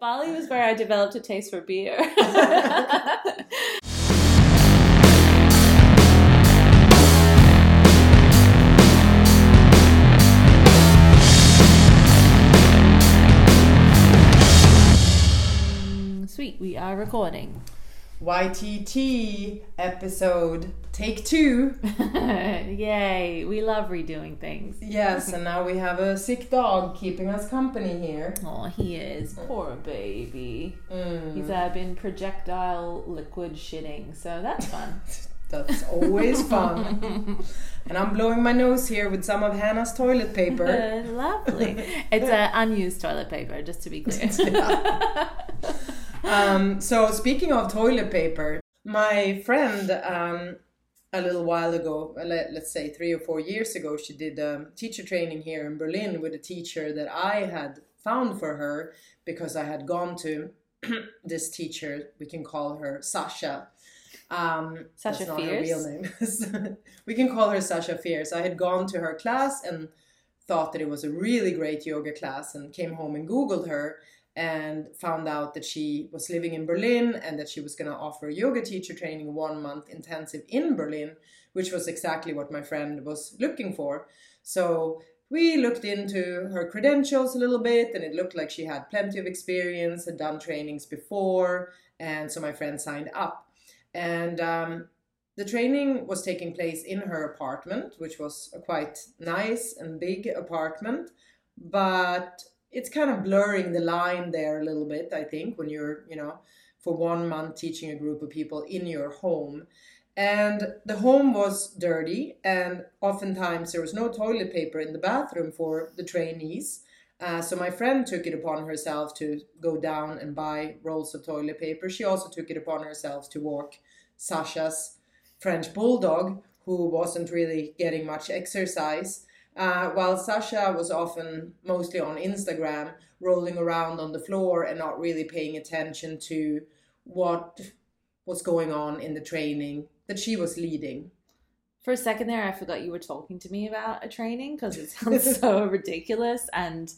Bali was where I developed a taste for beer. Sweet, we are recording. YTT episode take two. Yay, we love redoing things. Yes, and now we have a sick dog keeping us company here. Oh, he is. Poor baby. Mm, He's uh, been projectile liquid shitting, so that's fun. that's always fun. and I'm blowing my nose here with some of Hanna's toilet paper. Lovely. It's uh, unused toilet paper, just to be clear. Um, so speaking of toilet paper, my friend um, a little while ago, let, let's say three or four years ago, she did um, teacher training here in Berlin with a teacher that I had found for her because I had gone to this teacher. We can call her Sasha. Um, Sasha that's not her real name. we can call her Sasha Fierce. I had gone to her class and thought that it was a really great yoga class and came home and googled her and found out that she was living in Berlin and that she was going to offer yoga teacher training one month intensive in Berlin, which was exactly what my friend was looking for. So we looked into her credentials a little bit and it looked like she had plenty of experience, had done trainings before, and so my friend signed up. And um, the training was taking place in her apartment, which was a quite nice and big apartment, but it's kind of blurring the line there a little bit, I think, when you're, you know, for one month teaching a group of people in your home. And the home was dirty, and oftentimes there was no toilet paper in the bathroom for the trainees. Uh, so my friend took it upon herself to go down and buy rolls of toilet paper. She also took it upon herself to walk Sasha's French bulldog, who wasn't really getting much exercise. Uh, while Sasha was often mostly on Instagram, rolling around on the floor and not really paying attention to what was going on in the training that she was leading. For a second there, I forgot you were talking to me about a training because it sounds so ridiculous and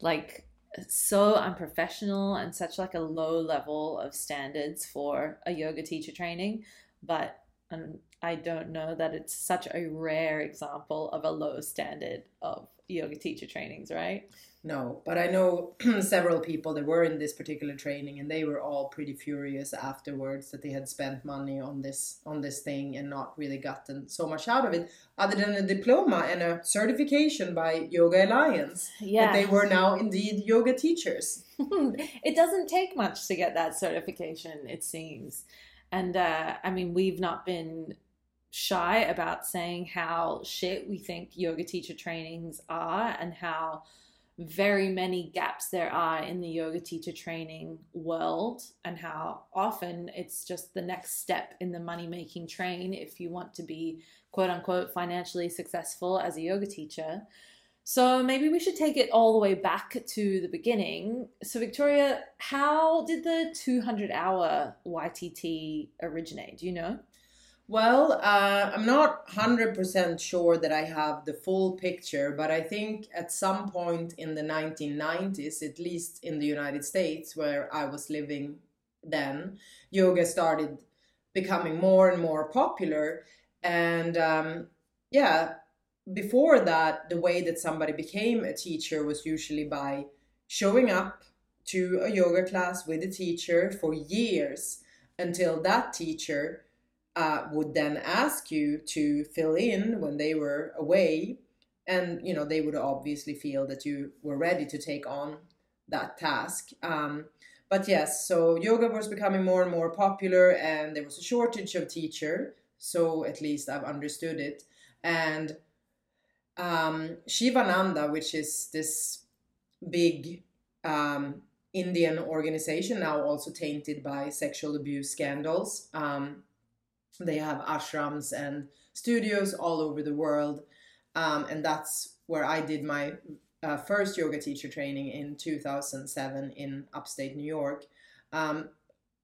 like so unprofessional and such like a low level of standards for a yoga teacher training. But um, I don't know that it's such a rare example of a low standard of yoga teacher trainings, right? No, but I know several people that were in this particular training, and they were all pretty furious afterwards that they had spent money on this on this thing and not really gotten so much out of it, other than a diploma and a certification by Yoga Alliance Yeah. that they were now indeed yoga teachers. it doesn't take much to get that certification, it seems. And uh, I mean, we've not been shy about saying how shit we think yoga teacher trainings are and how very many gaps there are in the yoga teacher training world and how often it's just the next step in the money making train if you want to be quote unquote financially successful as a yoga teacher so maybe we should take it all the way back to the beginning. So Victoria, how did the 200 hour YTT originate? Do you know? Well, uh, I'm not 100% sure that I have the full picture, but I think at some point in the 1990s, at least in the United States where I was living then, yoga started becoming more and more popular. And um, yeah, before that, the way that somebody became a teacher was usually by showing up to a yoga class with a teacher for years until that teacher uh, would then ask you to fill in when they were away. And you know they would obviously feel that you were ready to take on that task. Um, but yes so yoga was becoming more and more popular and there was a shortage of teacher. So at least i've understood it. And um, shivananda which is this big um, indian organization now also tainted by sexual abuse scandals um, they have ashrams and studios all over the world um, and that's where i did my uh, first yoga teacher training in 2007 in upstate new york um,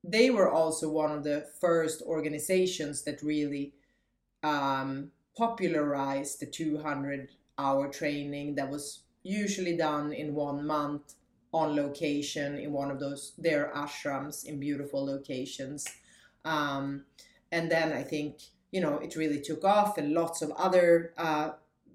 they were also one of the first organizations that really um, popularized the 200 hour training that was usually done in one month on location in one of those their ashrams in beautiful locations. Um, and then I think you know it really took off, and lots of other uh,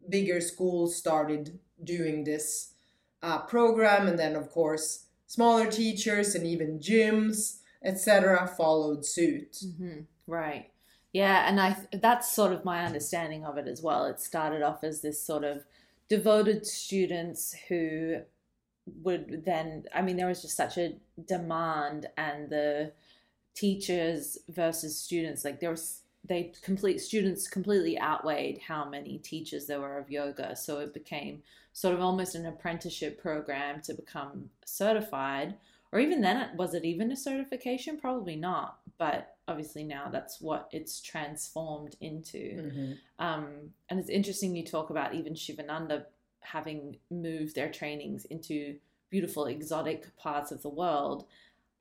bigger schools started doing this uh, program, and then of course smaller teachers and even gyms, etc., followed suit. Mm-hmm. Right. Yeah, and I that's sort of my understanding of it as well. It started off as this sort of devoted students who would then I mean there was just such a demand and the teachers versus students like there was they complete students completely outweighed how many teachers there were of yoga. So it became sort of almost an apprenticeship program to become certified. Or even then was it even a certification? Probably not. But obviously now that's what it's transformed into. Mm-hmm. um, and it's interesting you talk about even shivananda having moved their trainings into beautiful exotic parts of the world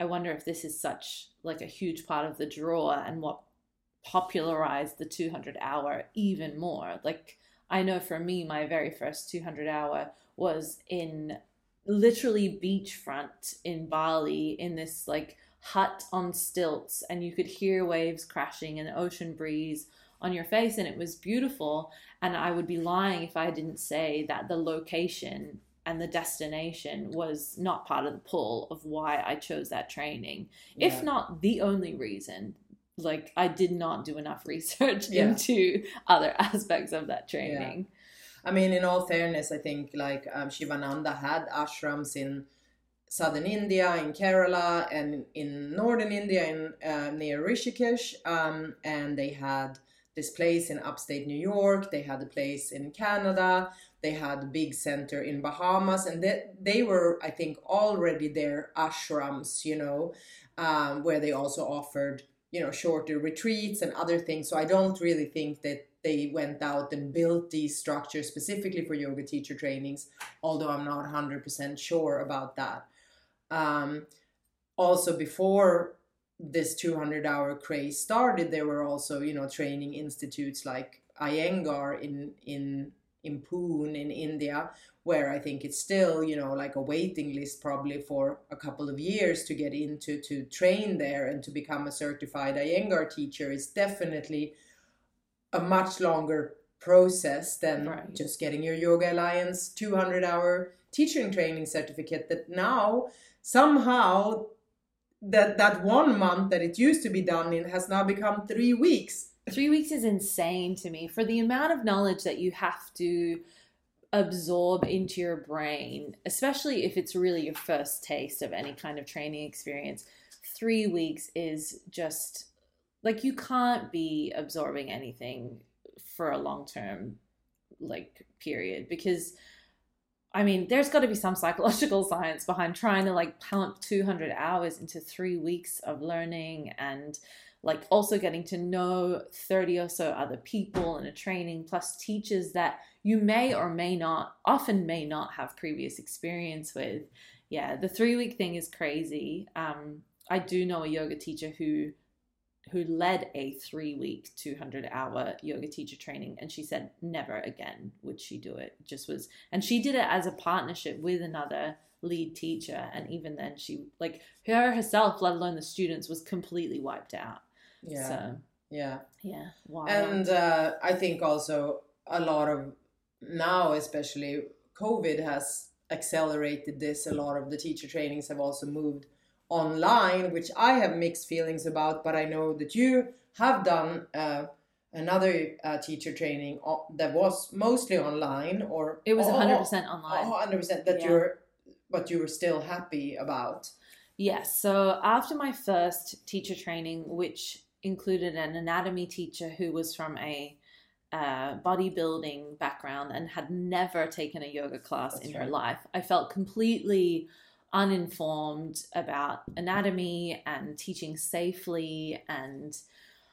i wonder if this is such like a huge part of the draw and what popularized the 200 hour even more. Like i know for me my very first 200 hour was in literally beachfront in bali in this like hut on stilts and you could hear waves crashing and ocean breeze on your face and it was beautiful. And i would be lying if i didn't say that the location and the destination was not part of the pull of why i chose that training Yeah. if not the only reason like i did not do enough research Yeah. into other aspects of that training I mean, in all fairness, I think like um, Shivananda had ashrams in southern India, in Kerala, and in northern India, in uh, near Rishikesh, um, and they had this place in upstate New York. They had a place in Canada. They had a big center in Bahamas, and they, they were, I think, already their ashrams, you know, um, where they also offered, you know, shorter retreats and other things. So I don't really think that they went out and built these structures specifically for yoga teacher trainings, although I'm not 100% sure about that. Um, also, before this 200 hour craze started, there were also, you know, training institutes like Iyengar in, in, in Pune in India, where I think it's still, you know, like a waiting list probably for a couple of years to get into to train there and to become a certified Iyengar teacher is definitely a much longer process than Right. just getting your Yoga Alliance 200 hour teaching training certificate that now somehow that that one month that it used to be done in has now become 3 weeks. Three weeks is insane to me for the amount of knowledge that you have to absorb into your brain, especially if it's really your first taste of any kind of training experience. Three weeks is just like you can't be absorbing anything for a long term like period because I mean, there's got to be some psychological science behind trying to like pump 200 hours into three weeks of learning and like also getting to know 30 or so other people in a training plus teachers that you may or may not often may not have previous experience with. Yeah the three week thing is crazy. Um i do know a yoga teacher who who led a three week 200 hour yoga teacher training and she said never again would she do it just was and she did it as a partnership with another lead teacher and even then she like her herself let alone the students was completely wiped out Yeah. so yeah. yeah wow And uh, I think also a lot of now, especially COVID, has accelerated this. A lot of the teacher trainings have also moved online, which I have mixed feelings about. But I know that you have done uh, another uh, teacher training that was mostly online, or it was oh, 100% online oh, 100% that Yeah. you're, but you were still happy about. Yes. So after my first teacher training, which included an anatomy teacher who was from a uh, bodybuilding background and had never taken a yoga class That's in her life, I felt completely uninformed about anatomy and teaching safely. And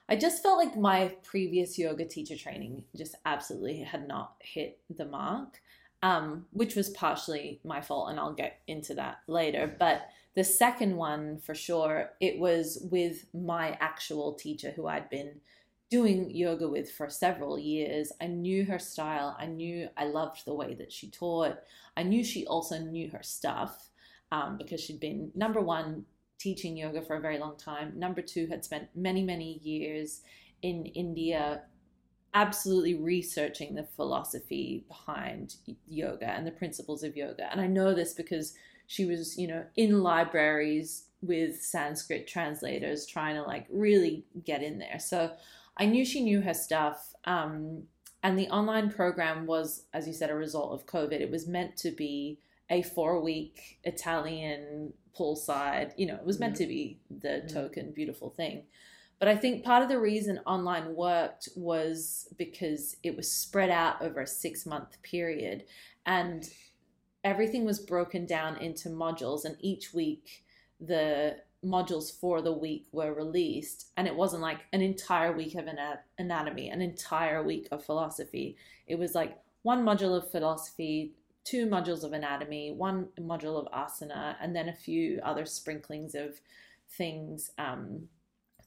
I just felt like my previous yoga teacher training just absolutely had not hit the mark, um, which was partially my fault. And I'll get into that later. But the second one, for sure, it was with my actual teacher who I'd been doing yoga with for several years. I knew her style. I knew I loved the way that she taught. I knew she also knew her stuff. um, because she'd been number one teaching yoga for a very long time. Number two had spent many many years in India absolutely researching the philosophy behind yoga and the principles of yoga. And I know this because she was, you know, in libraries with Sanskrit translators trying to like really get in there. So I knew she knew her stuff. Um, and the online program was, as you said, a result of COVID. It was meant to be a four week Italian poolside, you know, it was meant mm-hmm. to be the mm-hmm. token beautiful thing. But I think part of the reason online worked was because it was spread out over a six month period and everything was broken down into modules. And each week, the modules for the week were released. And it wasn't like an entire week of anatomy, an entire week of philosophy. It was like one module of philosophy, two modules of anatomy, one module of asana, and then a few other sprinklings of things. Um,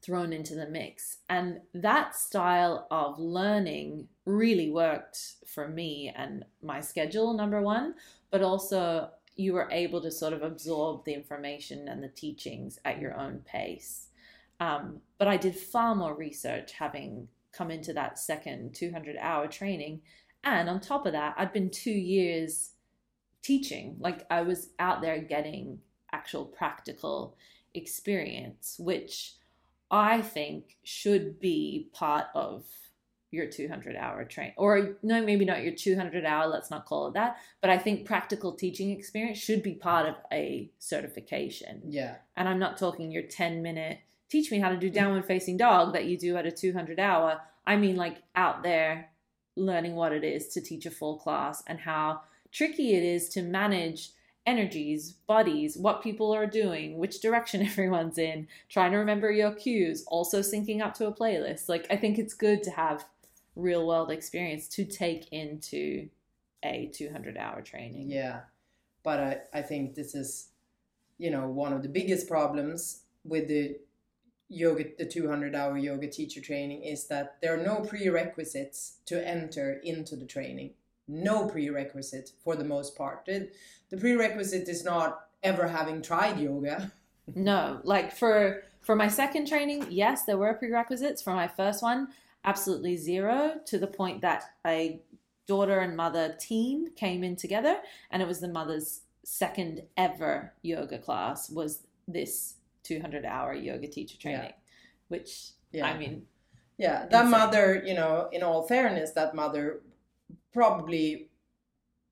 thrown into the mix. And that style of learning really worked for me and my schedule, number one, but also you were able to sort of absorb the information and the teachings at your own pace. Um, but I did far more research having come into that second 200 hour training. And on top of that, I'd been two years teaching. Like I was out there getting actual practical experience, which I think should be part of your 200 hour train or no maybe not your 200 hour let's not call it that but i think practical teaching experience should be part of a certification. Yeah. And i'm not talking your 10 minute teach me how to do downward facing dog that you do at a 200 hour. I mean like out there learning what it is to teach a full class and how tricky it is to manage energies, bodies, what people are doing, which direction everyone's in, trying to remember your cues, also syncing up to a playlist. Like, I think it's good to have real world experience to take into a 200 hour training. Yeah. But I, I think this is, you know, one of the biggest problems with the yoga, the 200 hour yoga teacher training is that there are no prerequisites to enter into the training no prerequisite for the most part. The, the prerequisite is not ever having tried yoga. no, like for for my second training, yes, there were prerequisites. For my first one, absolutely zero to the point that a daughter and mother team came in together and it was the mother's second ever yoga class was this 200 hour yoga teacher training yeah. which yeah. i mean yeah that insane. mother you know in all fairness that mother probably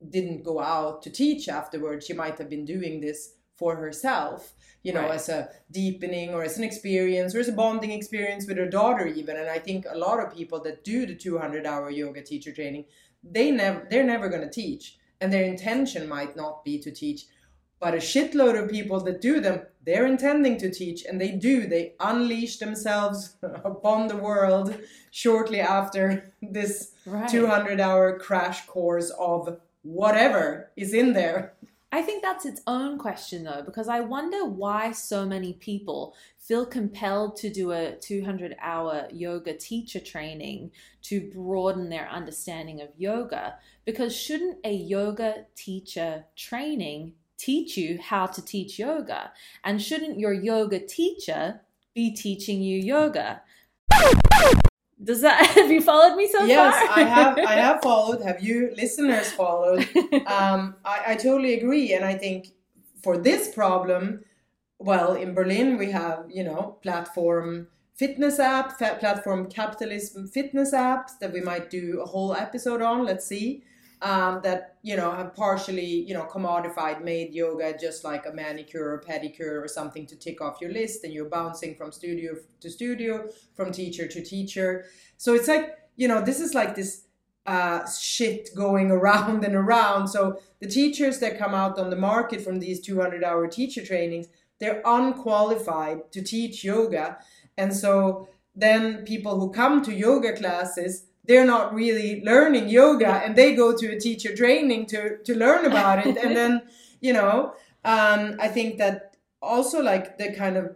didn't go out to teach afterwards. She might have been doing this for herself, you know, right. as a deepening or as an experience or as a bonding experience with her daughter, even. And I think a lot of people that do the 200 hour yoga teacher training, they never, they're never going to teach. And their intention might not be to teach. But a shitload of people that do them, they're intending to teach, and they do. They unleash themselves upon the world shortly after this right. 200 hour crash course of whatever is in there. I think that's its own question though, because I wonder why so many people feel compelled to do a 200 hour yoga teacher training to broaden their understanding of yoga. Because shouldn't a yoga teacher training teach you how to teach yoga? And shouldn't your yoga teacher be teaching you yoga? Does that have you followed me so yes, far? Yes, I have. I have followed. Have you listeners followed? Um, I, I totally agree, and I think for this problem, well, in Berlin we have you know platform fitness app, platform capitalism fitness apps that we might do a whole episode on. Let's see um, that you know have partially you know commodified made yoga just like a manicure or pedicure or something to tick off your list and you're bouncing from studio to studio from teacher to teacher. So it's like you know this is like this uh, shit going around and around. So the teachers that come out on the market from these 200 hour teacher trainings they're unqualified to teach yoga. And so then people who come to yoga classes they're not really learning yoga and they go to a teacher training to to learn about it. And then you know um, i think that also like the kind of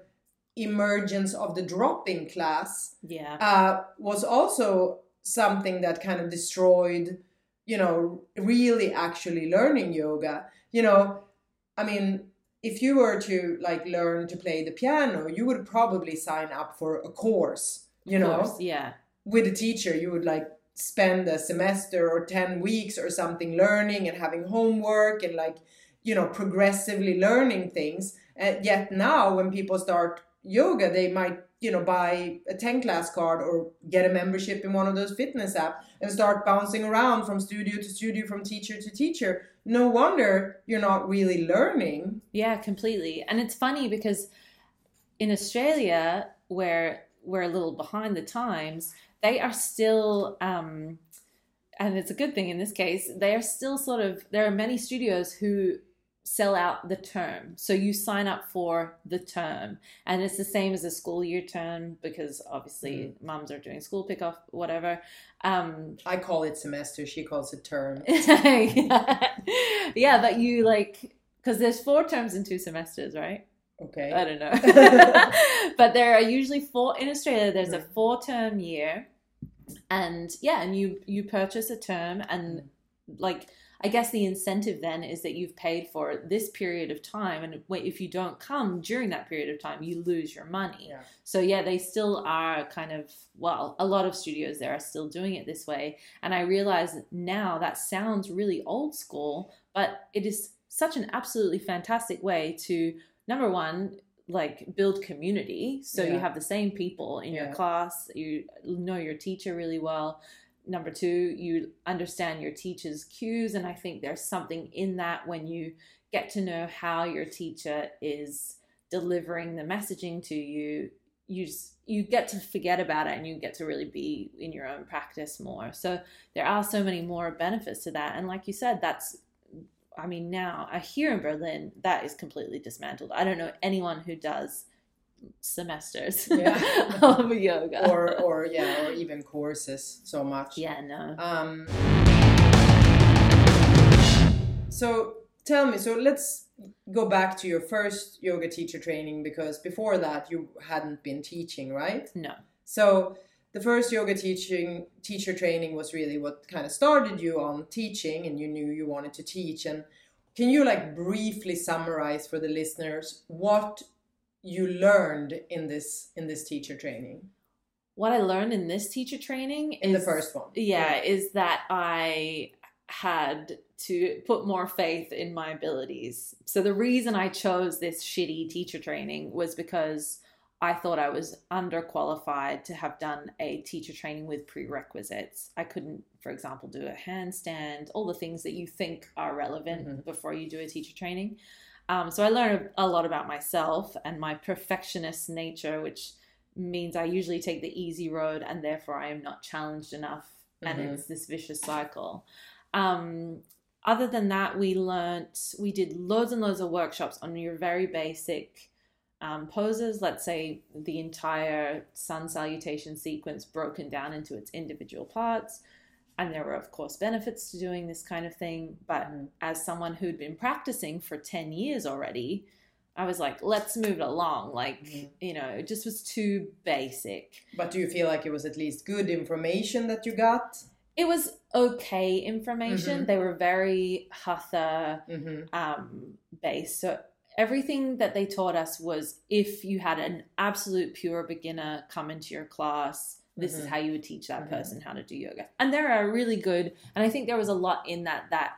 emergence of the drop-in class yeah. uh, was also something that kind of destroyed you know really actually learning yoga. You know i mean if you were to like learn to play the piano, you would probably sign up for a course, you know, course, yeah. With a teacher. You would like spend a semester or 10 weeks or something learning and having homework and like, you know, progressively learning things. And yet now when people start yoga, they might, you know, buy a 10 class card or get a membership in one of those fitness apps and start bouncing around from studio to studio, from teacher to teacher. No wonder you're not really learning. Yeah, completely. And it's funny because in Australia, where we're a little behind the times, they are still, um, and it's a good thing in this case, they are still sort of, there are many studios who sell out the term. So you sign up for the term. And it's the same as a school year term because obviously mums are doing school pickup, whatever. Um, I call it semester, she calls it term. yeah, but you like, because there's four terms in two semesters, right? Okay. I don't know. but there are usually four in Australia. There's a Mm. four term year, and yeah, and you you purchase a term, and like I guess the incentive then is that you've paid for this period of time, and if you don't come during that period of time, you lose your money. Yeah. So yeah, they still are kind of well, a lot of studios there are still doing it this way, and I realize now that sounds really old school, but it is such an absolutely fantastic way to number one like build community. So you have the same people in your class. You know your teacher really well. Number two you understand your teacher's cues and i think there's something in that when you get to know how your teacher is delivering the messaging to you you just you get to forget about it and you get to really be in your own practice more. So there are so many more benefits to that. And like you said that's I mean, now here in Berlin, that is completely dismantled. I don't know anyone who does semesters Yeah. of yoga. or or yeah, or even courses so much. yeah, no. Um, so tell me, so let's go back to your first yoga teacher training because before that you hadn't been teaching, right? No. So the first yoga teaching teacher training was really what kind of started you on teaching and you knew you wanted to teach. And can you like briefly summarize for the listeners what you learned in this in this teacher training? What I learned in this teacher training in the first one. Yeah, is that I had to put more faith in my abilities. So the reason I chose this shitty teacher training was because I thought I was underqualified to have done a teacher training with prerequisites. I couldn't, for example, do a handstand, all the things that you think are relevant Mhm. before you do a teacher training. Um, so I learned a lot about myself and my perfectionist nature, which means I usually take the easy road and therefore I am not challenged enough. And Mhm. it's this vicious cycle. Um, other than that, we learnt, we did loads and loads of workshops on your very basic um, poses. Let's say the entire sun salutation sequence broken down into its individual parts. And there were, of course, benefits to doing this kind of thing. But Mhm. as someone who'd been practicing for 10 years already, I was like, let's move it along. Like, Mhm. you know, it just was too basic. but do you feel like it was at least good information that you got It was okay information. Mhm. They were very hatha hmm um, based. So everything that they taught us was if you had an absolute pure beginner come into your class, this is Mhm. how you would teach that Mhm. person how to do yoga. And there are really good, and I think there was a lot in that that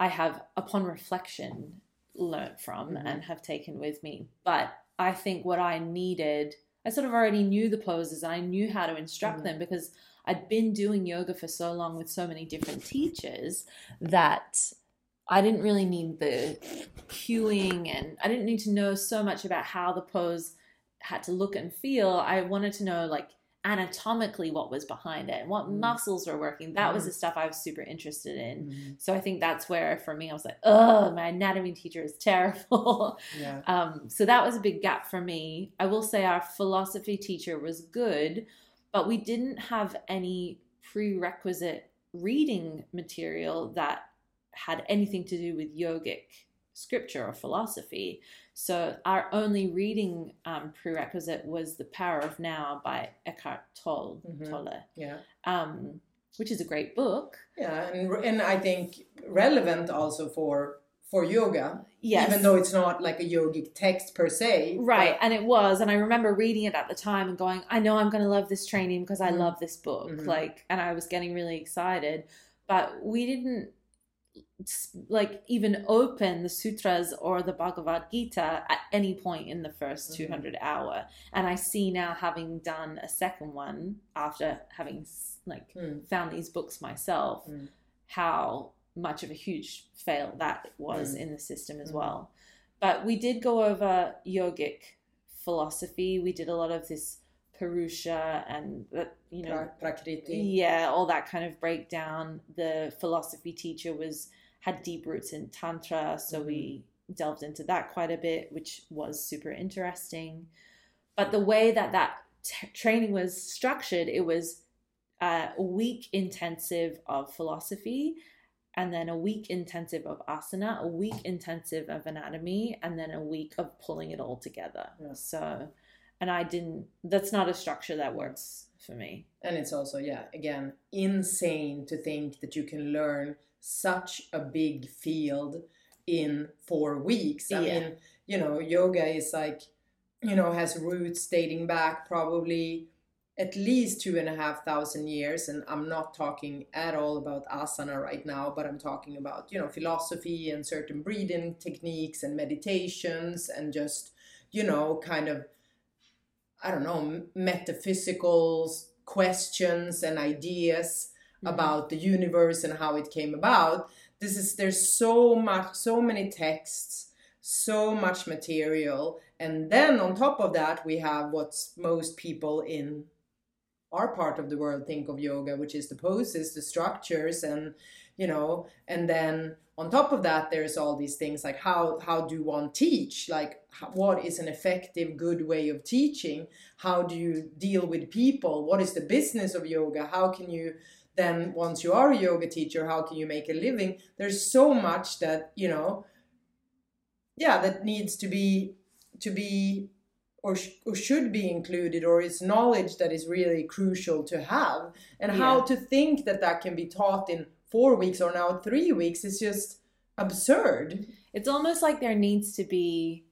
I have, upon reflection, learnt from Mhm. and have taken with me. But I think what I needed, I sort of already knew the poses, I knew how to instruct Mhm. them because I'd been doing yoga for so long with so many different teachers that I didn't really need the cueing and I didn't need to know so much about how the pose had to look and feel. I wanted to know like anatomically what was behind it and what Mm. muscles were working. That was Mhm. the stuff I was super interested in. Mm. So I think that's where for me I was like, oh, my anatomy teacher is terrible. yeah Um, so that was a big gap for me. I will say our philosophy teacher was good, but we didn't have any prerequisite reading material that had anything to do with yogic scripture or philosophy. So our only reading um, prerequisite was The Power of Now by Eckhart Tolle, Mhm. Tolle yeah um, which is a great book. Yeah, and and I think relevant also for for yoga. Yes. Even though it's not like a yogic text per se. Right, but- and it was, and I remember reading it at the time and going, "I know I'm going to love this training because I Mhm. love this book." Mhm. Like, and I was getting really excited, but we didn't like even open the sutras or the Bhagavad Gita at any point in the 1st Mhm. 200 hour. And I see now, having done a second one after having like Mm. found these books myself, Mm. how much of a huge fail that was Mm. in the system as Mm. well. But we did go over yogic philosophy. We did a lot of this Purusha and you know Pra- Prakriti. yeah, all that kind of breakdown. The philosophy teacher was had deep roots in tantra, so we delved into that quite a bit, which was super interesting. But the way that that t- training was structured, it was uh, a week intensive of philosophy, and then a week intensive of asana, a week intensive of anatomy, and then a week of pulling it all together. Yeah. So, and I didn't. That's not a structure that works for me. And it's also, yeah, again, insane to think that you can learn such a big field in four weeks. I Yeah. mean, you know, yoga is like, you know, has roots dating back probably at least two and a half thousand years. And I'm not talking at all about asana right now, but I'm talking about, you know, philosophy and certain breathing techniques and meditations and just, you know, kind of I don't know, metaphysical questions and ideas Mm-hmm. about the universe and how it came about. This is there's so much, so many texts, so much material, and then on top of that, we have what most people in our part of the world think of yoga, which is the poses, the structures, and you know, and then on top of that, there's all these things like how how do one teach? Like what is an effective, good way of teaching? How do you deal with people? What is the business of yoga? How can you then once you are a yoga teacher, how can you make a living? There's so much that you know, yeah, that needs to be to be or, sh- or should be included or is knowledge that is really crucial to have and how to think that that can be taught in four weeks or now three weeks is just absurd It's almost like there needs to be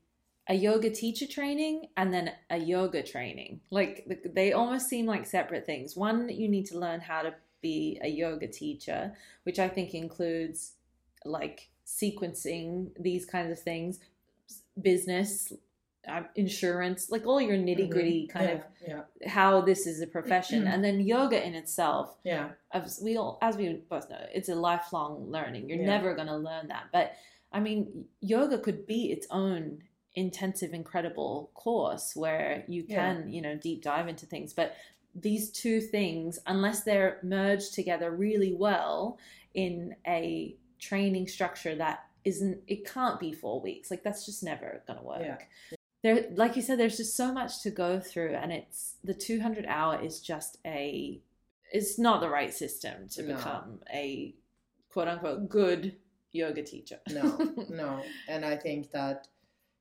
a yoga teacher training and then a yoga training. Like they almost seem like separate things. One, you need to learn how to be a yoga teacher, which I think includes like sequencing these kinds of things, business, uh, insurance, like all your nitty gritty kind yeah, of yeah. how this is a profession. and then yoga in itself yeah. as we all as we both know it's a lifelong learning. You're Yeah. never going to learn that. But i mean yoga could be its own intensive incredible course where you can you know deep dive into things. But these two things unless they're merged together really well in a training structure that isn't it can't be four weeks like that's just never going to work Yeah. there like you said there's just so much to go through and it's the 200 hour is just a it's not the right system to No. become a quote unquote good yoga teacher no no and i think that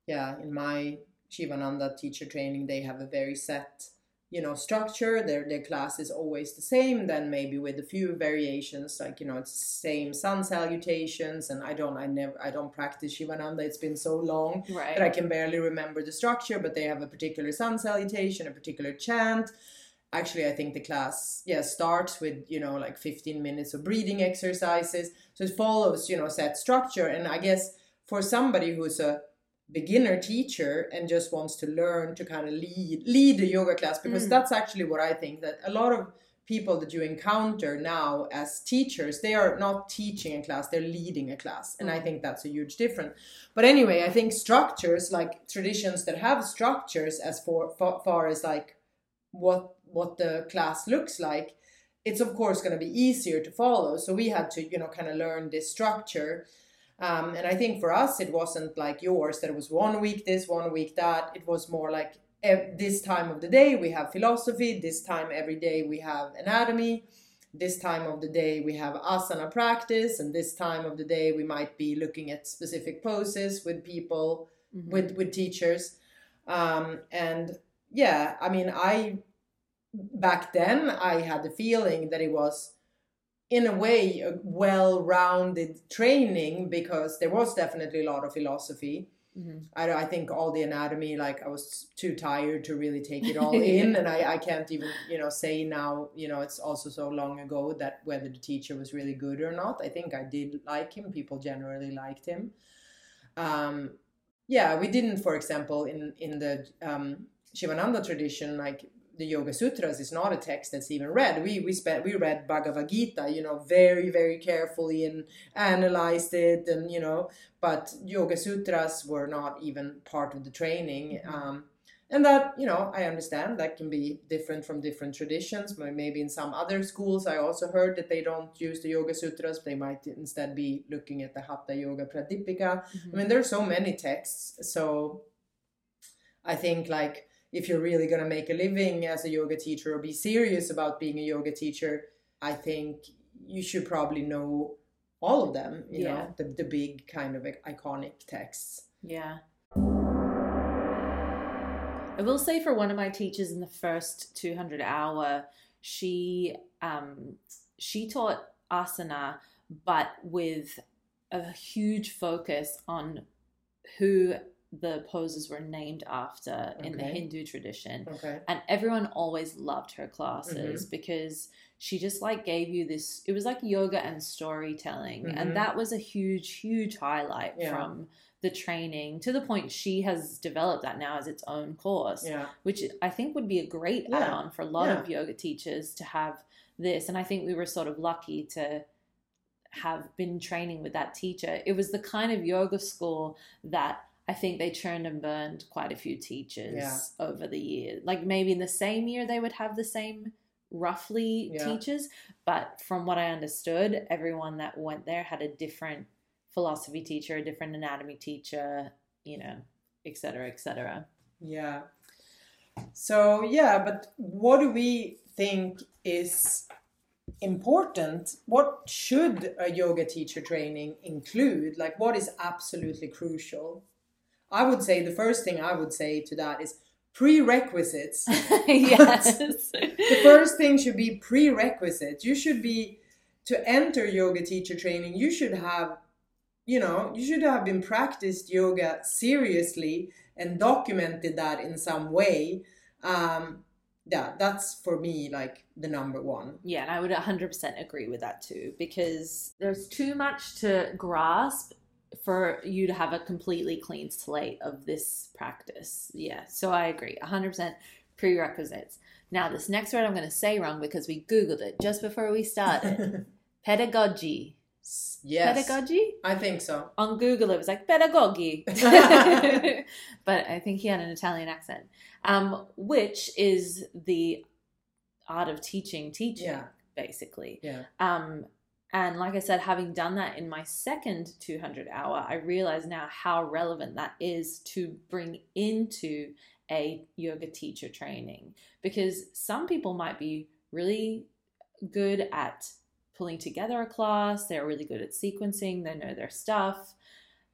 yeah in my shivananda teacher training they have a very set you know structure their their class is always the same then maybe with a few variations like you know it's same sun salutations and i don't i never i don't practice shivananda it's been so long right that I can barely remember the structure, but they have a particular sun salutation, a particular chant. Actually, I think the class, yeah, starts with, you know, like 15 minutes of breathing exercises. So it follows, you know, set structure. And I guess for somebody who's a beginner teacher and just wants to learn to kind of lead lead a yoga class, because Mm. that's actually what I think that a lot of people that you encounter now as teachers, they are not teaching a class, they're leading a class. And I Mm. think that's a huge difference. But anyway, I think structures like traditions that have structures as for, far, far as like what what the class looks like, it's of course going to be easier to follow. So we had to, you know, kind of learn this structure. Um, and I think for us, it wasn't like yours that it was one week this, one week that. It was more like ev- this time of the day we have philosophy, this time every day we have anatomy, this time of the day we have asana practice, and this time of the day we might be looking at specific poses with people Mhm. with with teachers um, and yeah i mean i back then i had the feeling that it was in a way a well-rounded training because there was definitely a lot of philosophy. Mhm. I, I think all the anatomy like i was too tired to really take it all in and I, I can't even you know say now you know it's also so long ago that whether the teacher was really good or not. I think i did like him. People generally liked him. Um, yeah we didn't for example in in the um, shivananda tradition like the yoga sutras is not a text that's even read we we spent we read bhagavad gita you know very very carefully and analyzed it and you know but yoga sutras were not even part of the training Mhm. um, and that you know i understand that can be different from different traditions maybe in some other schools i also heard that they don't use the yoga sutras they might instead be looking at the hatha yoga pradipika Mhm. I mean, there are so many texts. So I think like if you're really gonna make a living as a yoga teacher or be serious about being a yoga teacher, I think you should probably know all of them. You Yeah. know, the the big kind of iconic texts. Yeah. I will say for one of my teachers in the first 200 hour, she um, she taught asana, but with a huge focus on who the poses were named after in the Hindu tradition. Okay. And everyone always loved her classes because she just like gave you this it was like yoga and storytelling Mhm. and that was a huge huge highlight Yeah. from the training to the point she has developed that now as its own course Yeah. which I think would be a great Yeah. add-on for a lot Yeah. of yoga teachers to have this. And I think we were sort of lucky to have been training with that teacher. It was the kind of yoga school that I think they churned and burned quite a few teachers Yeah. over the years. Like maybe in the same year they would have the same roughly Yeah. teachers, but from what I understood, everyone that went there had a different philosophy teacher, a different anatomy teacher, you know, et cetera, et cetera. Yeah. So yeah, but what do we think is important? What should a yoga teacher training include? Like what is absolutely crucial? I would say the first thing I would say to that is prerequisites. yes. the first thing should be prerequisites. You should be to enter yoga teacher training, you should have you know, you should have been practiced yoga seriously and documented that in some way. Um, yeah, that's for me like the number one. Yeah, and I would 100% agree with that too, because there's too much to grasp for you to have a completely clean slate of this practice. Yeah, so I agree. 100% prerequisites. Now, this next word I'm going to say wrong because we Googled it just before we started. Pedagogy. yes, Pedagogy? I think so. On Google, it was like pedagogy. but I think he had an Italian accent, um, which is the art of teaching, teaching, Yeah. basically. Yeah, Um, and like I said, having done that in my second 200 hour, I realize now how relevant that is to bring into a yoga teacher training. Because some people might be really good at pulling together a class, they're really good at sequencing, they know their stuff,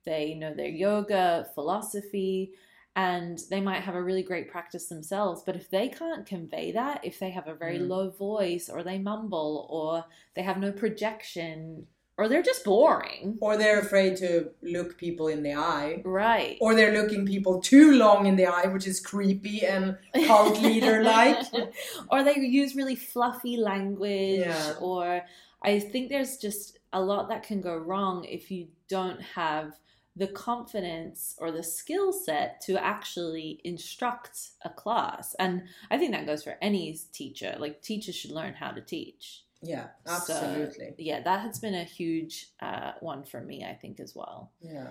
they know their yoga, philosophy, and they might have a really great practice themselves. But if they can't convey that, if they have a very Mm. low voice, or they mumble, or they have no projection, or they're just boring, or they're afraid to look people in the eye. right? Or they're looking people too long in the eye, which is creepy and cult leader like. or they use really fluffy language Yeah. or i think there's just a lot that can go wrong if you don't have the confidence or the skill set to actually instruct a class. And i think that goes for any teacher. Like teachers should learn how to teach. Yeah, So, absolutely. yeah that has been a huge uh, one for me i think as well. Yeah.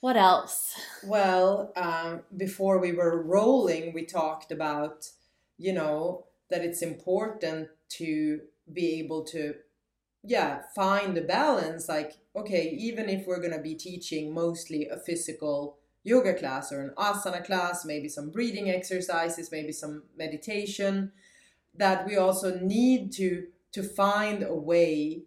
what else? Well, um, before we were rolling, we talked about, you know, that it's important to be able to, yeah, find the balance. Like, okay, even if we're going to be teaching mostly a physical yoga class or an asana class, maybe some breathing exercises, maybe some meditation, that we also need to to find a way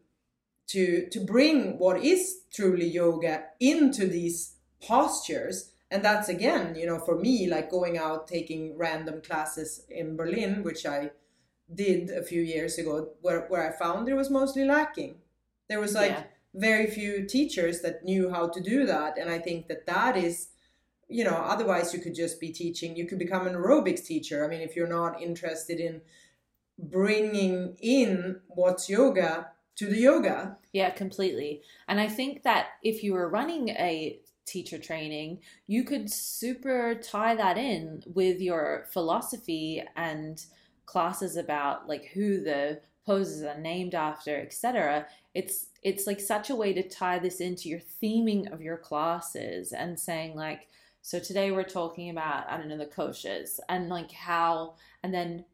to to bring what is truly yoga into these postures and that's again you know for me like going out taking random classes in berlin which i did a few years ago where, where I found there was mostly lacking. There was like Yeah. very few teachers that knew how to do that. And I think that that is, you know, otherwise you could just be teaching, you could become an aerobics teacher. I mean, if you're not interested in bringing in what's yoga to the yoga. Yeah, completely. And I think that if you were running a teacher training, you could super tie that in with your philosophy and classes about like who the poses are named after, etc. It's it's like such a way to tie this into your theming of your classes and saying like so today we're talking about I don't know the koshas and like how and then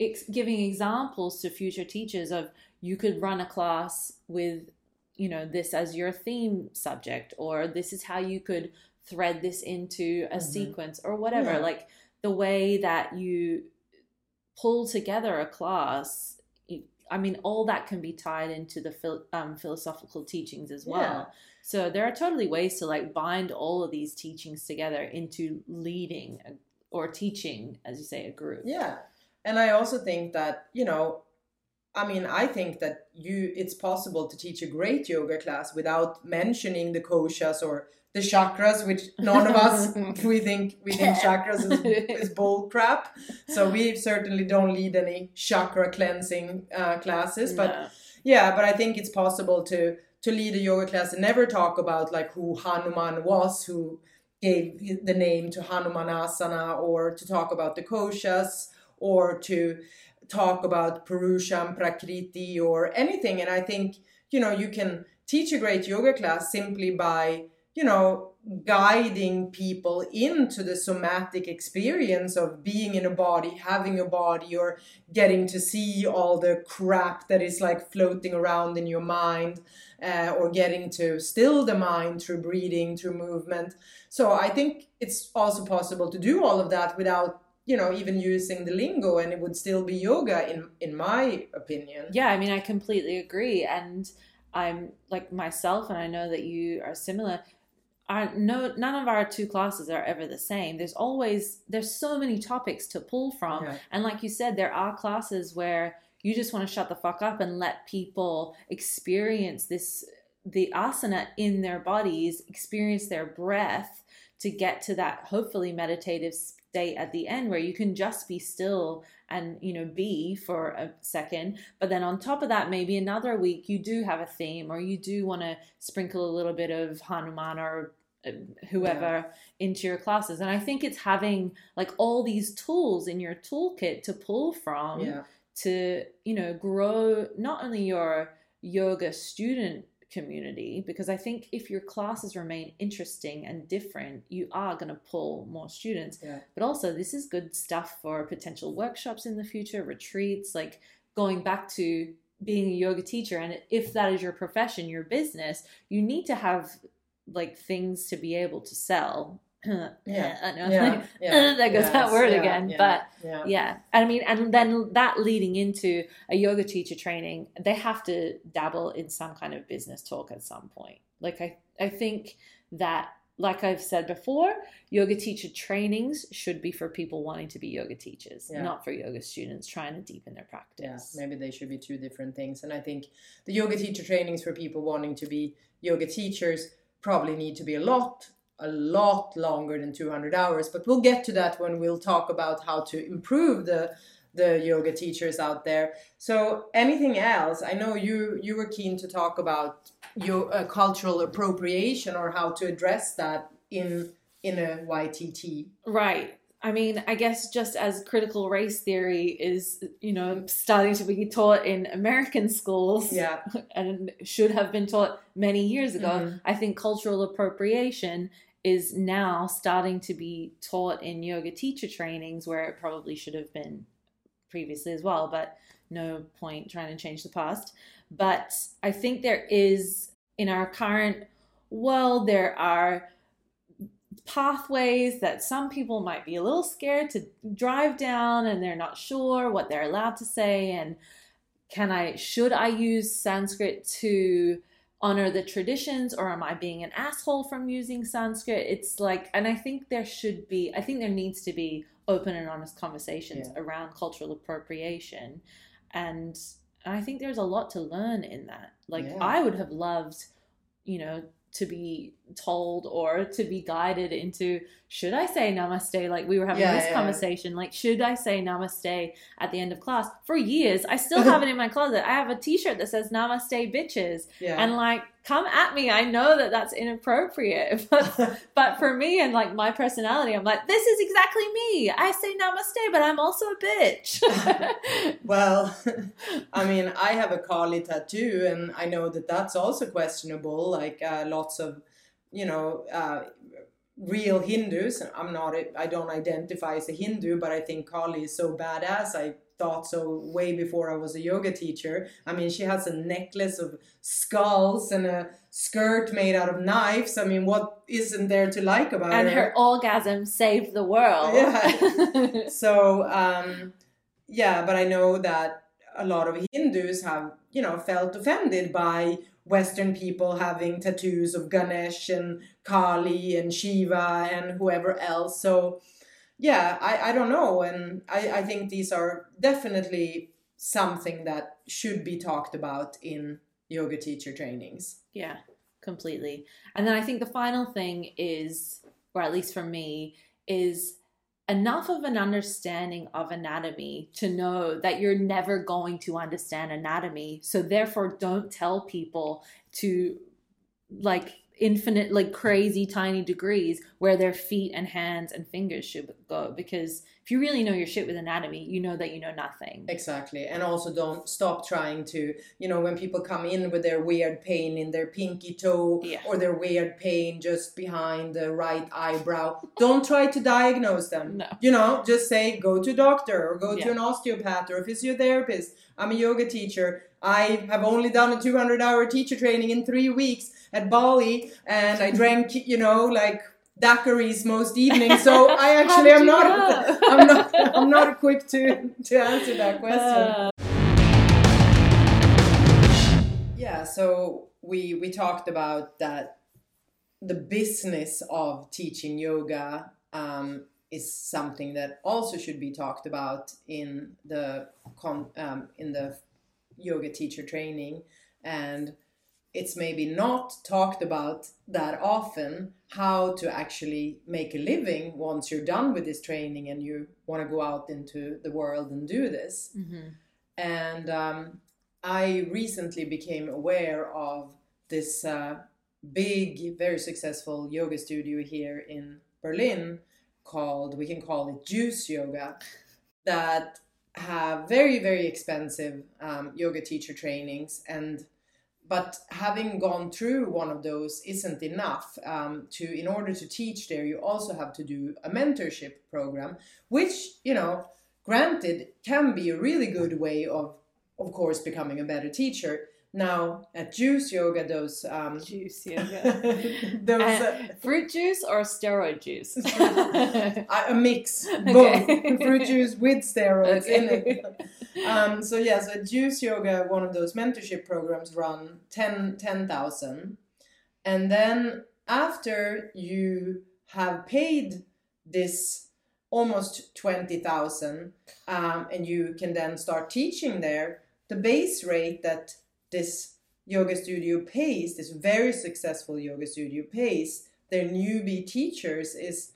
ex- giving examples to future teachers of you could run a class with you know this as your theme subject or this is how you could thread this into a Mhm. sequence or whatever Yeah. like the way that you pull together a class i mean all that can be tied into the phil- um, philosophical teachings as well Yeah. so there are totally ways to like bind all of these teachings together into leading a, or teaching as you say a group Yeah. And I also think that, you know, I mean, I think that you it's possible to teach a great yoga class without mentioning the koshas or the chakras, which none of us we think we think chakras is, is bull crap. So we certainly don't lead any chakra cleansing uh, classes, but No. yeah, but I think it's possible to to lead a yoga class and never talk about like who Hanuman was, who gave the name to Hanumanasana, or to talk about the koshas, or to talk about Purusham, Prakriti, or anything. And I think you know you can teach a great yoga class simply by you know guiding people into the somatic experience of being in a body having a body or getting to see all the crap that is like floating around in your mind uh, or getting to still the mind through breathing through movement so i think it's also possible to do all of that without you know even using the lingo and it would still be yoga in in my opinion Yeah, I mean, I completely agree. And I'm like myself, and I know that you are similar. Our, no, none of our two classes are ever the same. There's always, there's so many topics to pull from. Yeah. And like you said, there are classes where you just want to shut the fuck up and let people experience this, the asana in their bodies, experience their breath to get to that hopefully meditative state at the end where you can just be still and you know be for a second. But then on top of that maybe another week you do have a theme or you do want to sprinkle a little bit of hanuman or uh, whoever into your classes. And i think it's having like all these tools in your toolkit to pull from yeah. to you know grow not only your yoga student community because i think if your classes remain interesting and different you are going to pull more students. Yeah. but also this is good stuff for potential workshops in the future retreats like going back to being a yoga teacher. And if that is your profession your business you need to have like things to be able to sell Yeah. I know, yeah, like, yeah. Uh, there goes that word yeah, again but yeah. i mean and then that leading into a yoga teacher training they have to dabble in some kind of business talk at some point. Like i i think that like i've said before yoga teacher trainings should be for people wanting to be yoga teachers not for yoga students trying to deepen their yeah practice. maybe they should be two different things. And i think the yoga teacher trainings for people wanting to be yoga teachers probably need to be a lot a lot longer than 200 hours but we'll get to that when we'll talk about how to improve the the yoga teachers out there. So anything else? I know you you were keen to talk about your uh, cultural appropriation or how to address that in in a ytt right i mean i guess just as critical race theory is you know starting to be taught in american schools yeah and should have been taught many years ago. Mhm. I think cultural appropriation is now starting to be taught in yoga teacher trainings where it probably should have been previously as well, but no point trying to change the past. But I think there is, in our current world, there are pathways that some people might be a little scared to drive down and they're not sure what they're allowed to say and can I should I use Sanskrit to honor the traditions or am I being an asshole from using Sanskrit? It's like and I think there should be I think there needs to be open and honest conversations Yeah. around cultural appropriation. And I think there's a lot to learn in that. Like, Yeah. I would have loved, you know, to be told or to be guided into should I say namaste? Like we were having Yeah, this yeah. conversation, like should I say namaste at the end of class? For years, I still have it in my closet. I have a T-shirt that says "Namaste, bitches," Yeah. and like, come at me. I know that that's inappropriate, but for me and like my personality, I'm like, this is exactly me. I say namaste, but I'm also a bitch. Well, I mean, I have a Kali tattoo, and I know that that's also questionable. Like uh, lots of, you know, uh, real Hindus. I'm not. I don't identify as a Hindu, but I think Kali is so badass. I thought so way before I was a yoga teacher. I mean, she has a necklace of skulls and a skirt made out of knives. I mean, what isn't there to like about her? and her orgasm saved the world. Yeah. so um, yeah but i know that a lot of hindus have you know felt offended by western people having tattoos of ganesh and kali and shiva and whoever else so yeah i, I don't know and I, I think these are definitely something that should be talked about in yoga teacher trainings Yeah, completely. And then I think the final thing is, or at least for me, is enough of an understanding of anatomy to know that you're never going to understand anatomy. So therefore, don't tell people to like infinite, like crazy tiny degrees where their feet and hands and fingers should go. Because if you really know your shit with anatomy, you know that you know nothing. Exactly. And also don't stop trying to, you know, when people come in with their weird pain in their pinky toe Yeah. or their weird pain just behind the right eyebrow, don't try to diagnose them. No. You know, just say go to a doctor or go to an osteopath or a physiotherapist. I'm a yoga teacher. I have only done a 200 hour teacher training in three weeks at Bali and I drank, you know, like daiquiris most evenings. So I actually am not? I'm not, I'm not equipped to, to answer that question. Uh, Yeah, so we we talked about that the business of teaching yoga um, is something that also should be talked about in the con, um, in the yoga teacher training, and it's maybe not talked about that often how to actually make a living once you're done with this training and you want to go out into the world and do this mhm. and um, I recently became aware of this uh, big, very successful yoga studio here in Berlin called, we can call it Juice Yoga, that have very, very expensive um, yoga teacher trainings. And but having gone through one of those isn't enough. Um, to in order to teach there, you also have to do a mentorship program, which you know, granted, can be a really good way of of course, becoming a better teacher. Now at Juice Yoga, those um, Juice yoga. those Uh, uh, fruit juice or steroid juice? a a mix, Okay. both fruit juice with steroids in it. Um, so yeah, so at Juice Yoga, one of those mentorship programs run 10 10,000. and then after you have paid this almost 20,000 um, and you can then start teaching there, the base rate that this yoga studio pays, this very successful yoga studio pays their newbie teachers is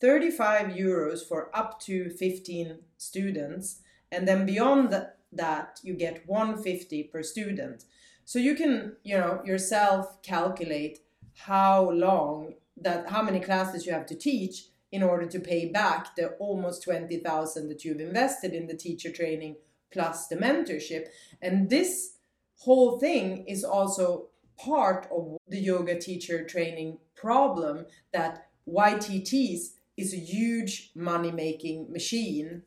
35 euros for up to 15 students. And then beyond that, that you get 150 per student. So you can, you know, yourself calculate how long that how many classes you have to teach in order to pay back the almost 20,000 that you've invested in the teacher training plus the mentorship. And this whole thing is also part of the yoga teacher training problem that YTTs is a huge money making machine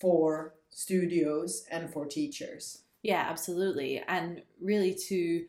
for studios and for teachers. Yeah, absolutely. And really, to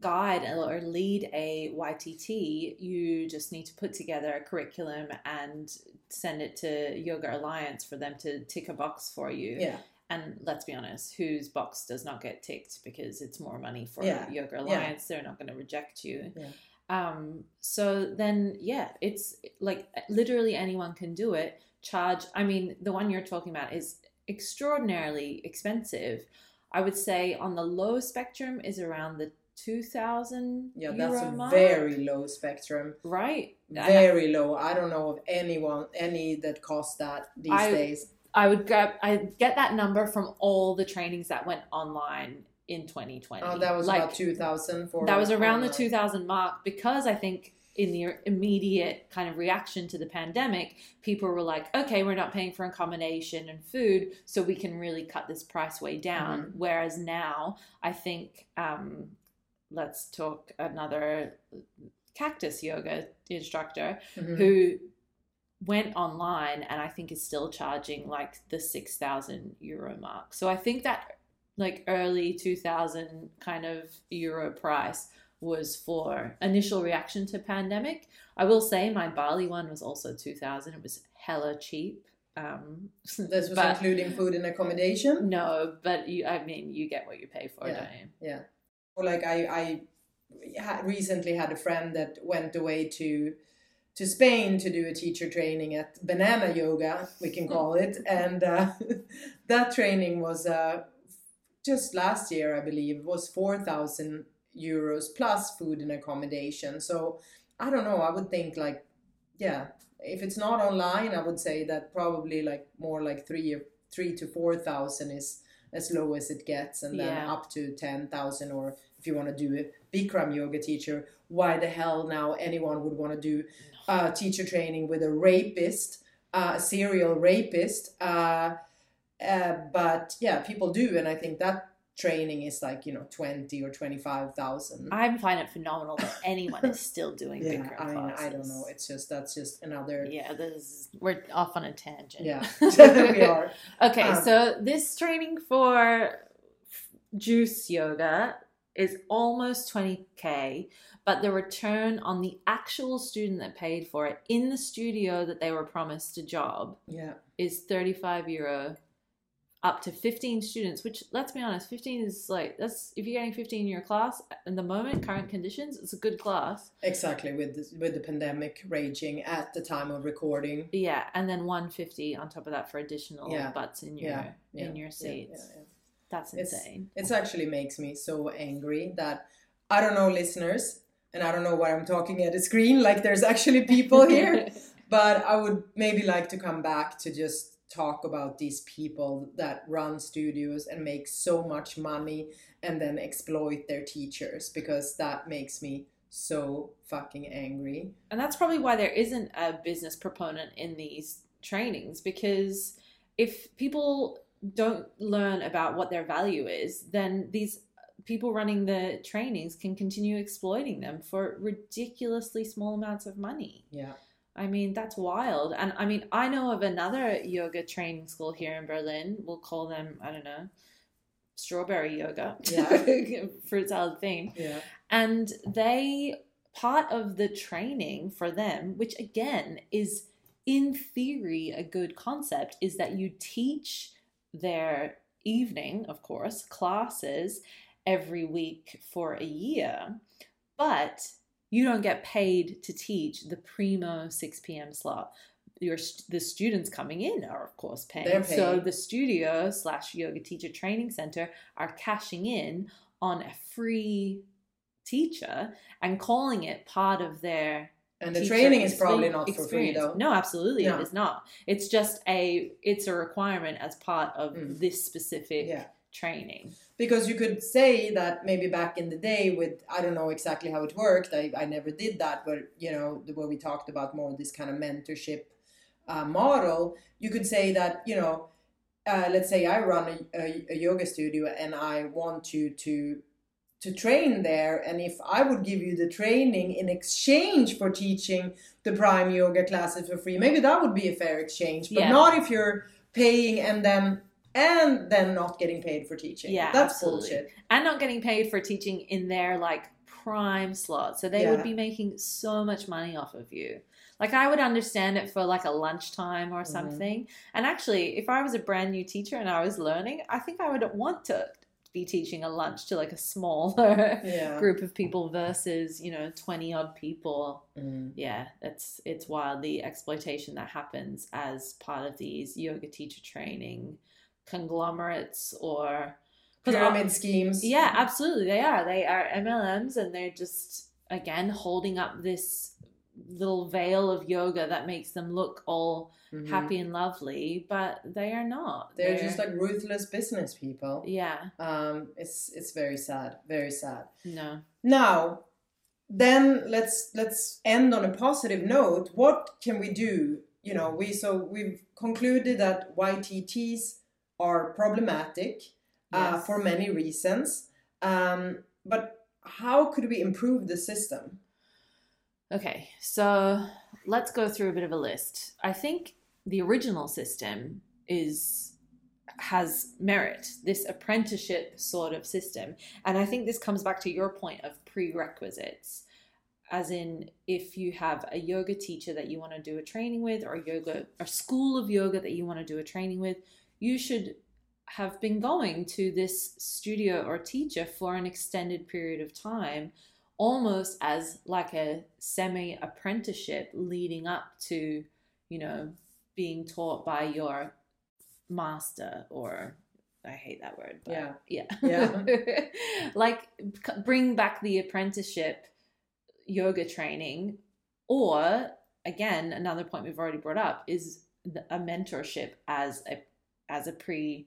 guide or lead a YTT, you just need to put together a curriculum and send it to Yoga Alliance for them to tick a box for you. Yeah. And let's be honest, whose box does not get ticked because it's more money for Yeah. Yoga Yeah. Alliance? They're not going to reject you. Yeah. Um, so then, yeah, it's like literally anyone can do it. Charge, I mean, the one you're talking about is extraordinarily expensive. I would say on the low spectrum is around the 2000 Yeah, that's a mark, very low spectrum. right And I- Very low. I don't know of anyone any that costs that these I- days. I would grab I get that number from all the trainings that went online in 2020 Oh, that was like about two thousand for that was around the 2000 mark because I think in the immediate kind of reaction to the pandemic, people were like, okay, we're not paying for accommodation and food, so we can really cut this price way down. Mm-hmm. Whereas now, I think, um, let's talk another cactus yoga instructor Mhm. who went online and I think is still charging like the 6,000 euro mark. So I think that like early 2000 kind of euro price was for initial reaction to pandemic. I will say my Bali one was also 2000. It was hella cheap. Um, This was but- including food and accommodation. no, but you, I mean, you get what you pay for, Yeah. don't you? Yeah. Or like I, I recently had a friend that went away to to Spain to do a teacher training at Banana Yoga, we can call it, and uh, that training was uh, just last year, I believe, was four thousand euros plus food and accommodation. So I don't know. I would think like, yeah, if it's not online, I would say that probably like more like three or three to four thousand is as low as it gets, and then Yeah. up to ten thousand. Or if you want to do a Bikram yoga teacher, why the hell now anyone would want to do uh, teacher training with a rapist, uh, a serial rapist? Uh, uh, but yeah, people do, and I think that training is like you know twenty or twenty five thousand. I find it phenomenal that anyone is still doing Yeah, Bikram I mean, classes. I don't know. It's just that's just another. Yeah, this is, we're off on a tangent. Yeah, we are. Okay, Um, so this training for juice yoga is almost 20k, but the return on the actual student that paid for it in the studio that they were promised a job Yeah, is 35 euro up to 15 students, which let's be honest, 15 is like that's if you're getting 15 in your class in the moment, current conditions, it's a good class. exactly. With the, with the pandemic raging at the time of recording. Yeah, and then 150 on top of that for additional Yeah, butts in your yeah, yeah, in your Yeah, seats. yeah, That's It's- insane. It actually makes me so angry that I don't know listeners, and I don't know why I'm talking at a screen like there's actually people here. but I would maybe like to come back to just talk about these people that run studios and make so much money and then exploit their teachers because that makes me so fucking angry. And that's probably why there isn't a business proponent in these trainings because if people don't learn about what their value is, then these people running the trainings can continue exploiting them for ridiculously small amounts of money. Yeah. I mean, that's wild. And I mean, I know of another yoga training school here in Berlin. We'll call them, I don't know, strawberry yoga. Yeah. Fruit salad theme Yeah. and they part of the training for them which again is in theory a good concept is that you teach their evening of course classes every week for a year. But you don't get paid to teach the primo 6 p.m slot. Your the students coming in are of course paying. So the studio slash yoga teacher training center are cashing in on a free teacher and calling it part of their And the training is probably not for free though. No, absolutely No. it is not. It's just a it's a requirement as part of Mm. this specific Yeah. training. because you could say that maybe back in the day with i don't know exactly how it worked i, I never did that but you know the- where we talked about more this kind of mentorship uh, model you could say that you know uh, let's say i run a, a, a yoga studio and i want you to to train there and if i would give you the training in exchange for teaching the prime yoga classes for free maybe that would be a fair exchange but Yeah. not if you're paying and then and then not getting paid for teaching Yeah, that's absolutely. bullshit And not getting paid for teaching in their like prime slot. So they would be making so much money off of you. Like I would understand it for like a lunchtime or Mhm. something. And actually, if I was a brand new teacher and I was learning, I think I would want to be teaching a lunch to like a smaller Yeah. group of people versus you know 20 odd people Mm. yeah it's it's wild the exploitation that happens as part of these yoga teacher training conglomerates or Pyramid schemes. yeah, absolutely. They are. They are MLMs and they're just, again, holding up this little veil of yoga that makes them look all Mhm. happy and lovely, but they are not. They're just like ruthless business people. yeah, Um, it's it's very sad, very sad. no. Now, then let's let's end on a positive note. What can we do? You know, we so we've concluded that YTTs are problematic uh, for many reasons. Um, but how could we improve the system? Okay, so let's go through a bit of a list. I think the original system is has merit, this apprenticeship sort of system. And I think this comes back to your point of prerequisites. As in, if you have a yoga teacher that you want to do a training with, or a yoga, a school of yoga that you want to do a training with, you should have been going to this studio or teacher for an extended period of time almost as like a semi apprenticeship leading up to you know being taught by your master or i hate that word but Yeah. yeah Yeah. like bring back the apprenticeship yoga training or again another point we've already brought up is a mentorship as a as a pre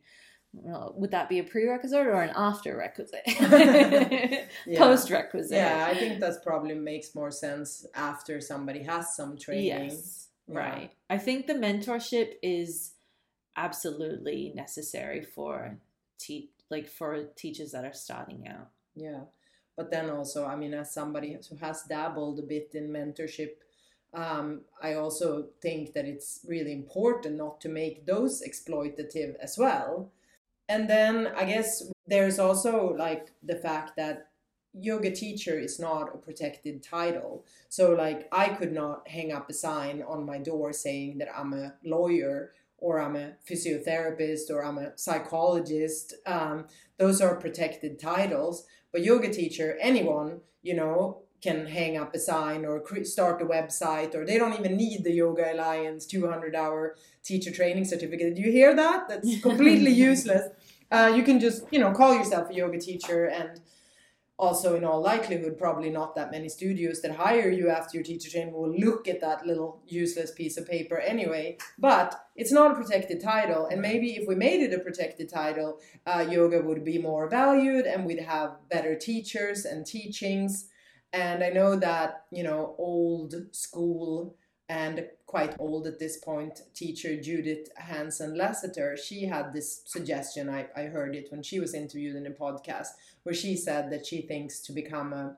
well, would that be a prerequisite or an after requisite Yeah. post requisite Yeah, I think that probably makes more sense after somebody has some training. Yes, Yeah. right. I think the mentorship is absolutely necessary for te- like for teachers that are starting out. Yeah. But then also, I mean, as somebody who has dabbled a bit in mentorship, um, I also think that it's really important not to make those exploitative as well. And then I guess there's also like the fact that yoga teacher is not a protected title. So, like, I could not hang up a sign on my door saying that I'm a lawyer or I'm a physiotherapist or I'm a psychologist. Um, those are protected titles. But yoga teacher, anyone, you know, can hang up a sign or start a website, or they don't even need the Yoga Alliance 200 hour teacher training certificate. Do you hear that? That's completely useless. Uh, you can just, you know, call yourself a yoga teacher and also in all likelihood probably not that many studios that hire you after your teacher training will look at that little useless piece of paper anyway but it's not a protected title and maybe if we made it a protected title uh, yoga would be more valued and we'd have better teachers and teachings and i know that you know old school and quite old at this point teacher judith hanson lasater she had this suggestion. I, I heard it when she was interviewed in a podcast where she said that she thinks to become a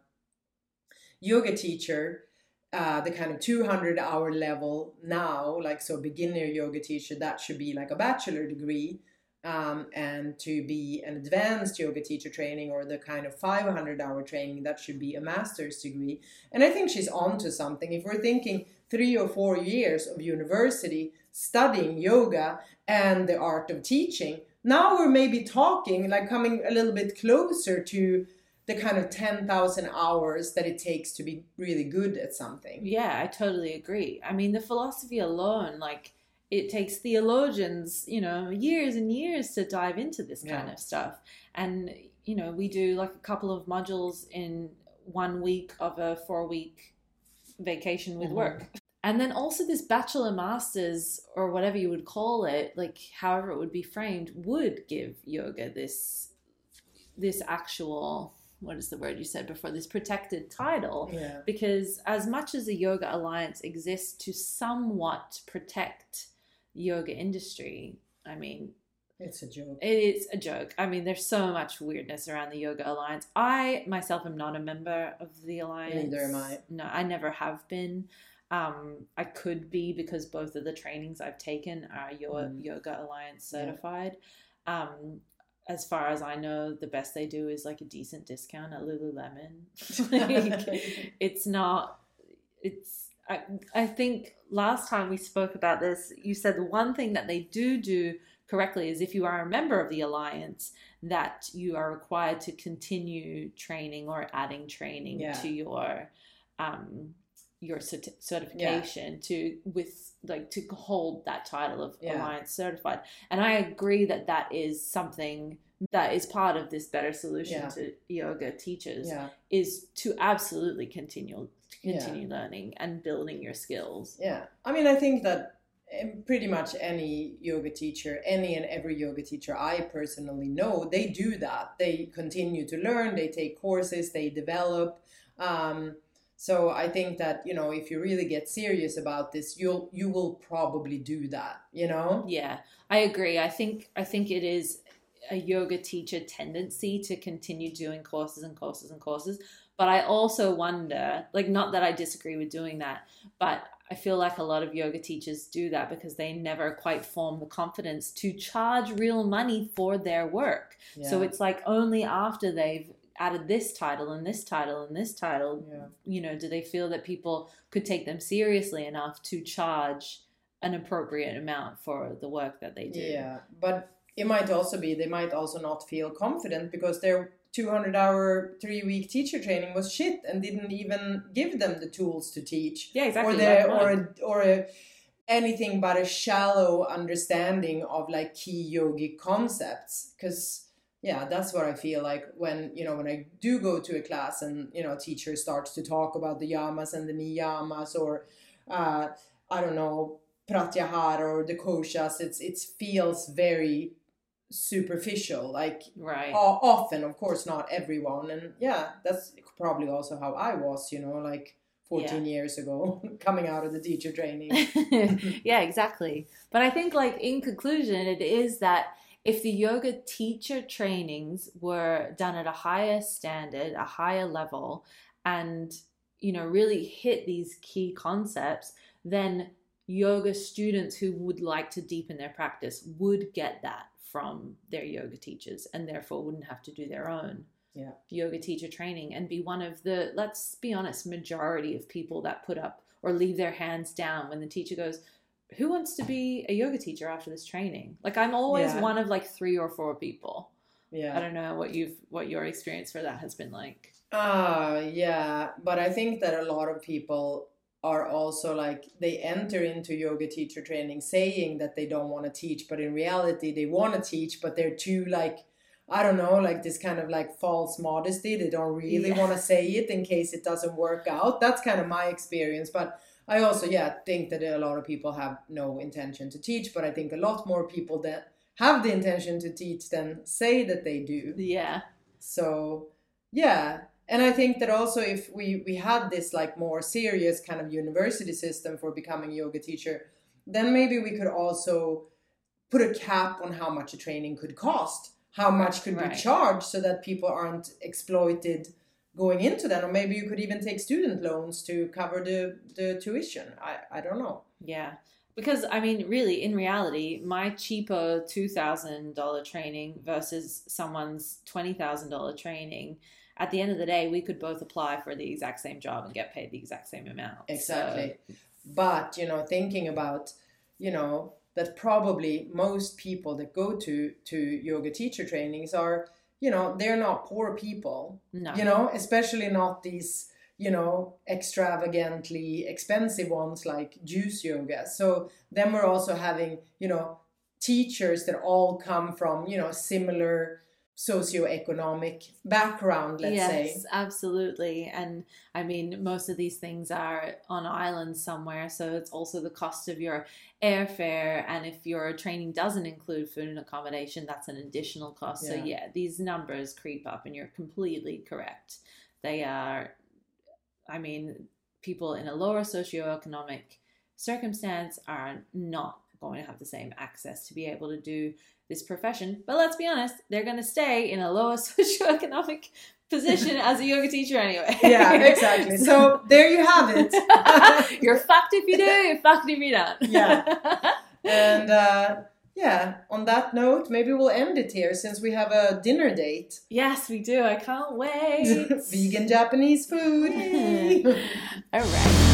yoga teacher uh, the kind of 200 hour level now like so beginner yoga teacher that should be like a bachelor degree um, and to be an advanced yoga teacher training or the kind of 500 hour training that should be a master's degree and i think she's on to something if we're thinking three or four years of university studying yoga and the art of teaching now we're maybe talking like coming a little bit closer to the kind of 10,000 hours that it takes to be really good at something. Yeah, I totally agree. I mean, the philosophy alone, like, it takes theologians, you know, years and years to dive into this kind Yeah. of stuff. And, you know, we do like a couple of modules in one week of a four week vacation with Mhm. work. And then also this bachelor masters or whatever you would call it, like however it would be framed, would give yoga this this actual what is the word you said before this protected title Yeah. because as much as the yoga alliance exists to somewhat protect yoga industry i mean It's a joke. it's a joke i mean there's so much weirdness around the yoga alliance i myself am not a member of the alliance Neither am I. no i never have been um, I could be because both of the trainings I've taken are yoga, Mm. yoga alliance Yeah. certified. Um, as far as I know, the best they do is like a decent discount at Lululemon. like, it's not. It's. I. I think last time we spoke about this, you said the one thing that they do do correctly is if you are a member of the alliance that you are required to continue training or adding training Yeah. to your um your certi- certification to with like to hold that title of Yeah. alliance certified and i agree that that is something that is part of this better solution Yeah. to yoga teachers yeah is to absolutely continue Yeah. continue learning and building your skills Yeah, I mean, I think that pretty much any yoga teacher, any and every yoga teacher I personally know, they do that. They continue to learn, they take courses, they develop. Um, so I think that you know, if you really get serious about this, you'll you will probably do that. You know? Yeah, I agree. I think I think it is a yoga teacher tendency to continue doing courses and courses and courses. But I also wonder, like, not that I disagree with doing that, but I feel like a lot of yoga teachers do that because they never quite form the confidence to charge real money for their work. So it's like only after they've added this title and this title and this title, Yeah. you know, do they feel that people could take them seriously enough to charge an appropriate amount for the work that they do? Yeah, but it might also be they might also not feel confident because their 200 hour three week teacher training was shit and didn't even give them the tools to teach. Yeah, exactly. or the or a, or a, anything but a shallow understanding of like key yogic concepts. Because yeah that's what i feel like when you know when i do go to a class and you know a teacher starts to talk about the yamas and the niyamas or uh, i don't know pratyahara or the koshas it's it feels very superficial like right. often of course not everyone and yeah that's probably also how i was you know like 14 years ago coming out of the teacher training yeah, exactly. But I think, like, in conclusion, it is that if the yoga teacher trainings were done at a higher standard, a higher level, and, you know, really hit these key concepts, then yoga students who would like to deepen their practice would get that from their yoga teachers and therefore wouldn't have to do their own Yeah. yoga teacher training and be one of the let's be honest majority of people that put up or leave their hands down when the teacher goes who wants to be a yoga teacher after this training like i'm always Yeah. one of like three or four people yeah i don't know what you've what your experience for that has been like Ah, yeah, but I think that a lot of people are also like they enter into yoga teacher training saying that they don't want to teach, but in reality they want to teach, but they're too like I don't know, like this kind of like false modesty. They don't really Yeah. want to say it in case it doesn't work out. That's kind of my experience, but I also yeah think that a lot of people have no intention to teach, but I think a lot more people that have the intention to teach than say that they do. yeah So yeah, and I think that also if we we had this like more serious kind of university system for becoming a yoga teacher, then maybe we could also put a cap on how much a training could cost, how much could Right. be charged, so that people aren't exploited going into that, or maybe you could even take student loans to cover the the tuition. I I don't know. yeah because i mean really in reality my cheaper $2000 training versus someone's $20000 training at the end of the day we could both apply for the exact same job and get paid the exact same amount So- Exactly. But, you know, thinking about, you know, that probably most people that go to to yoga teacher trainings are, you know, they're not poor people. no You know, especially not these, you know, extravagantly expensive ones like juice yoga. So then we're also having, you know, teachers that all come from, you know, similar socioeconomic background, let's yes, say. absolutely. And I mean, most of these things are on islands somewhere, so it's also the cost of your airfare. And if your training doesn't include food and accommodation, that's an additional cost. So Yeah. yeah, these numbers creep up, and you're completely correct. They are, I mean, people in a lower socioeconomic circumstance are not going to have the same access to be able to do this profession. But let's be honest, they're going to stay in a lower socioeconomic position as a yoga teacher anyway. Yeah, exactly. So there you have it. you're fucked if you do, you're fucked if you don't. Yeah. And uh, yeah, on that note, maybe we'll end it here since we have a dinner date. yes, we do. I can't wait. Vegan Japanese food. All right.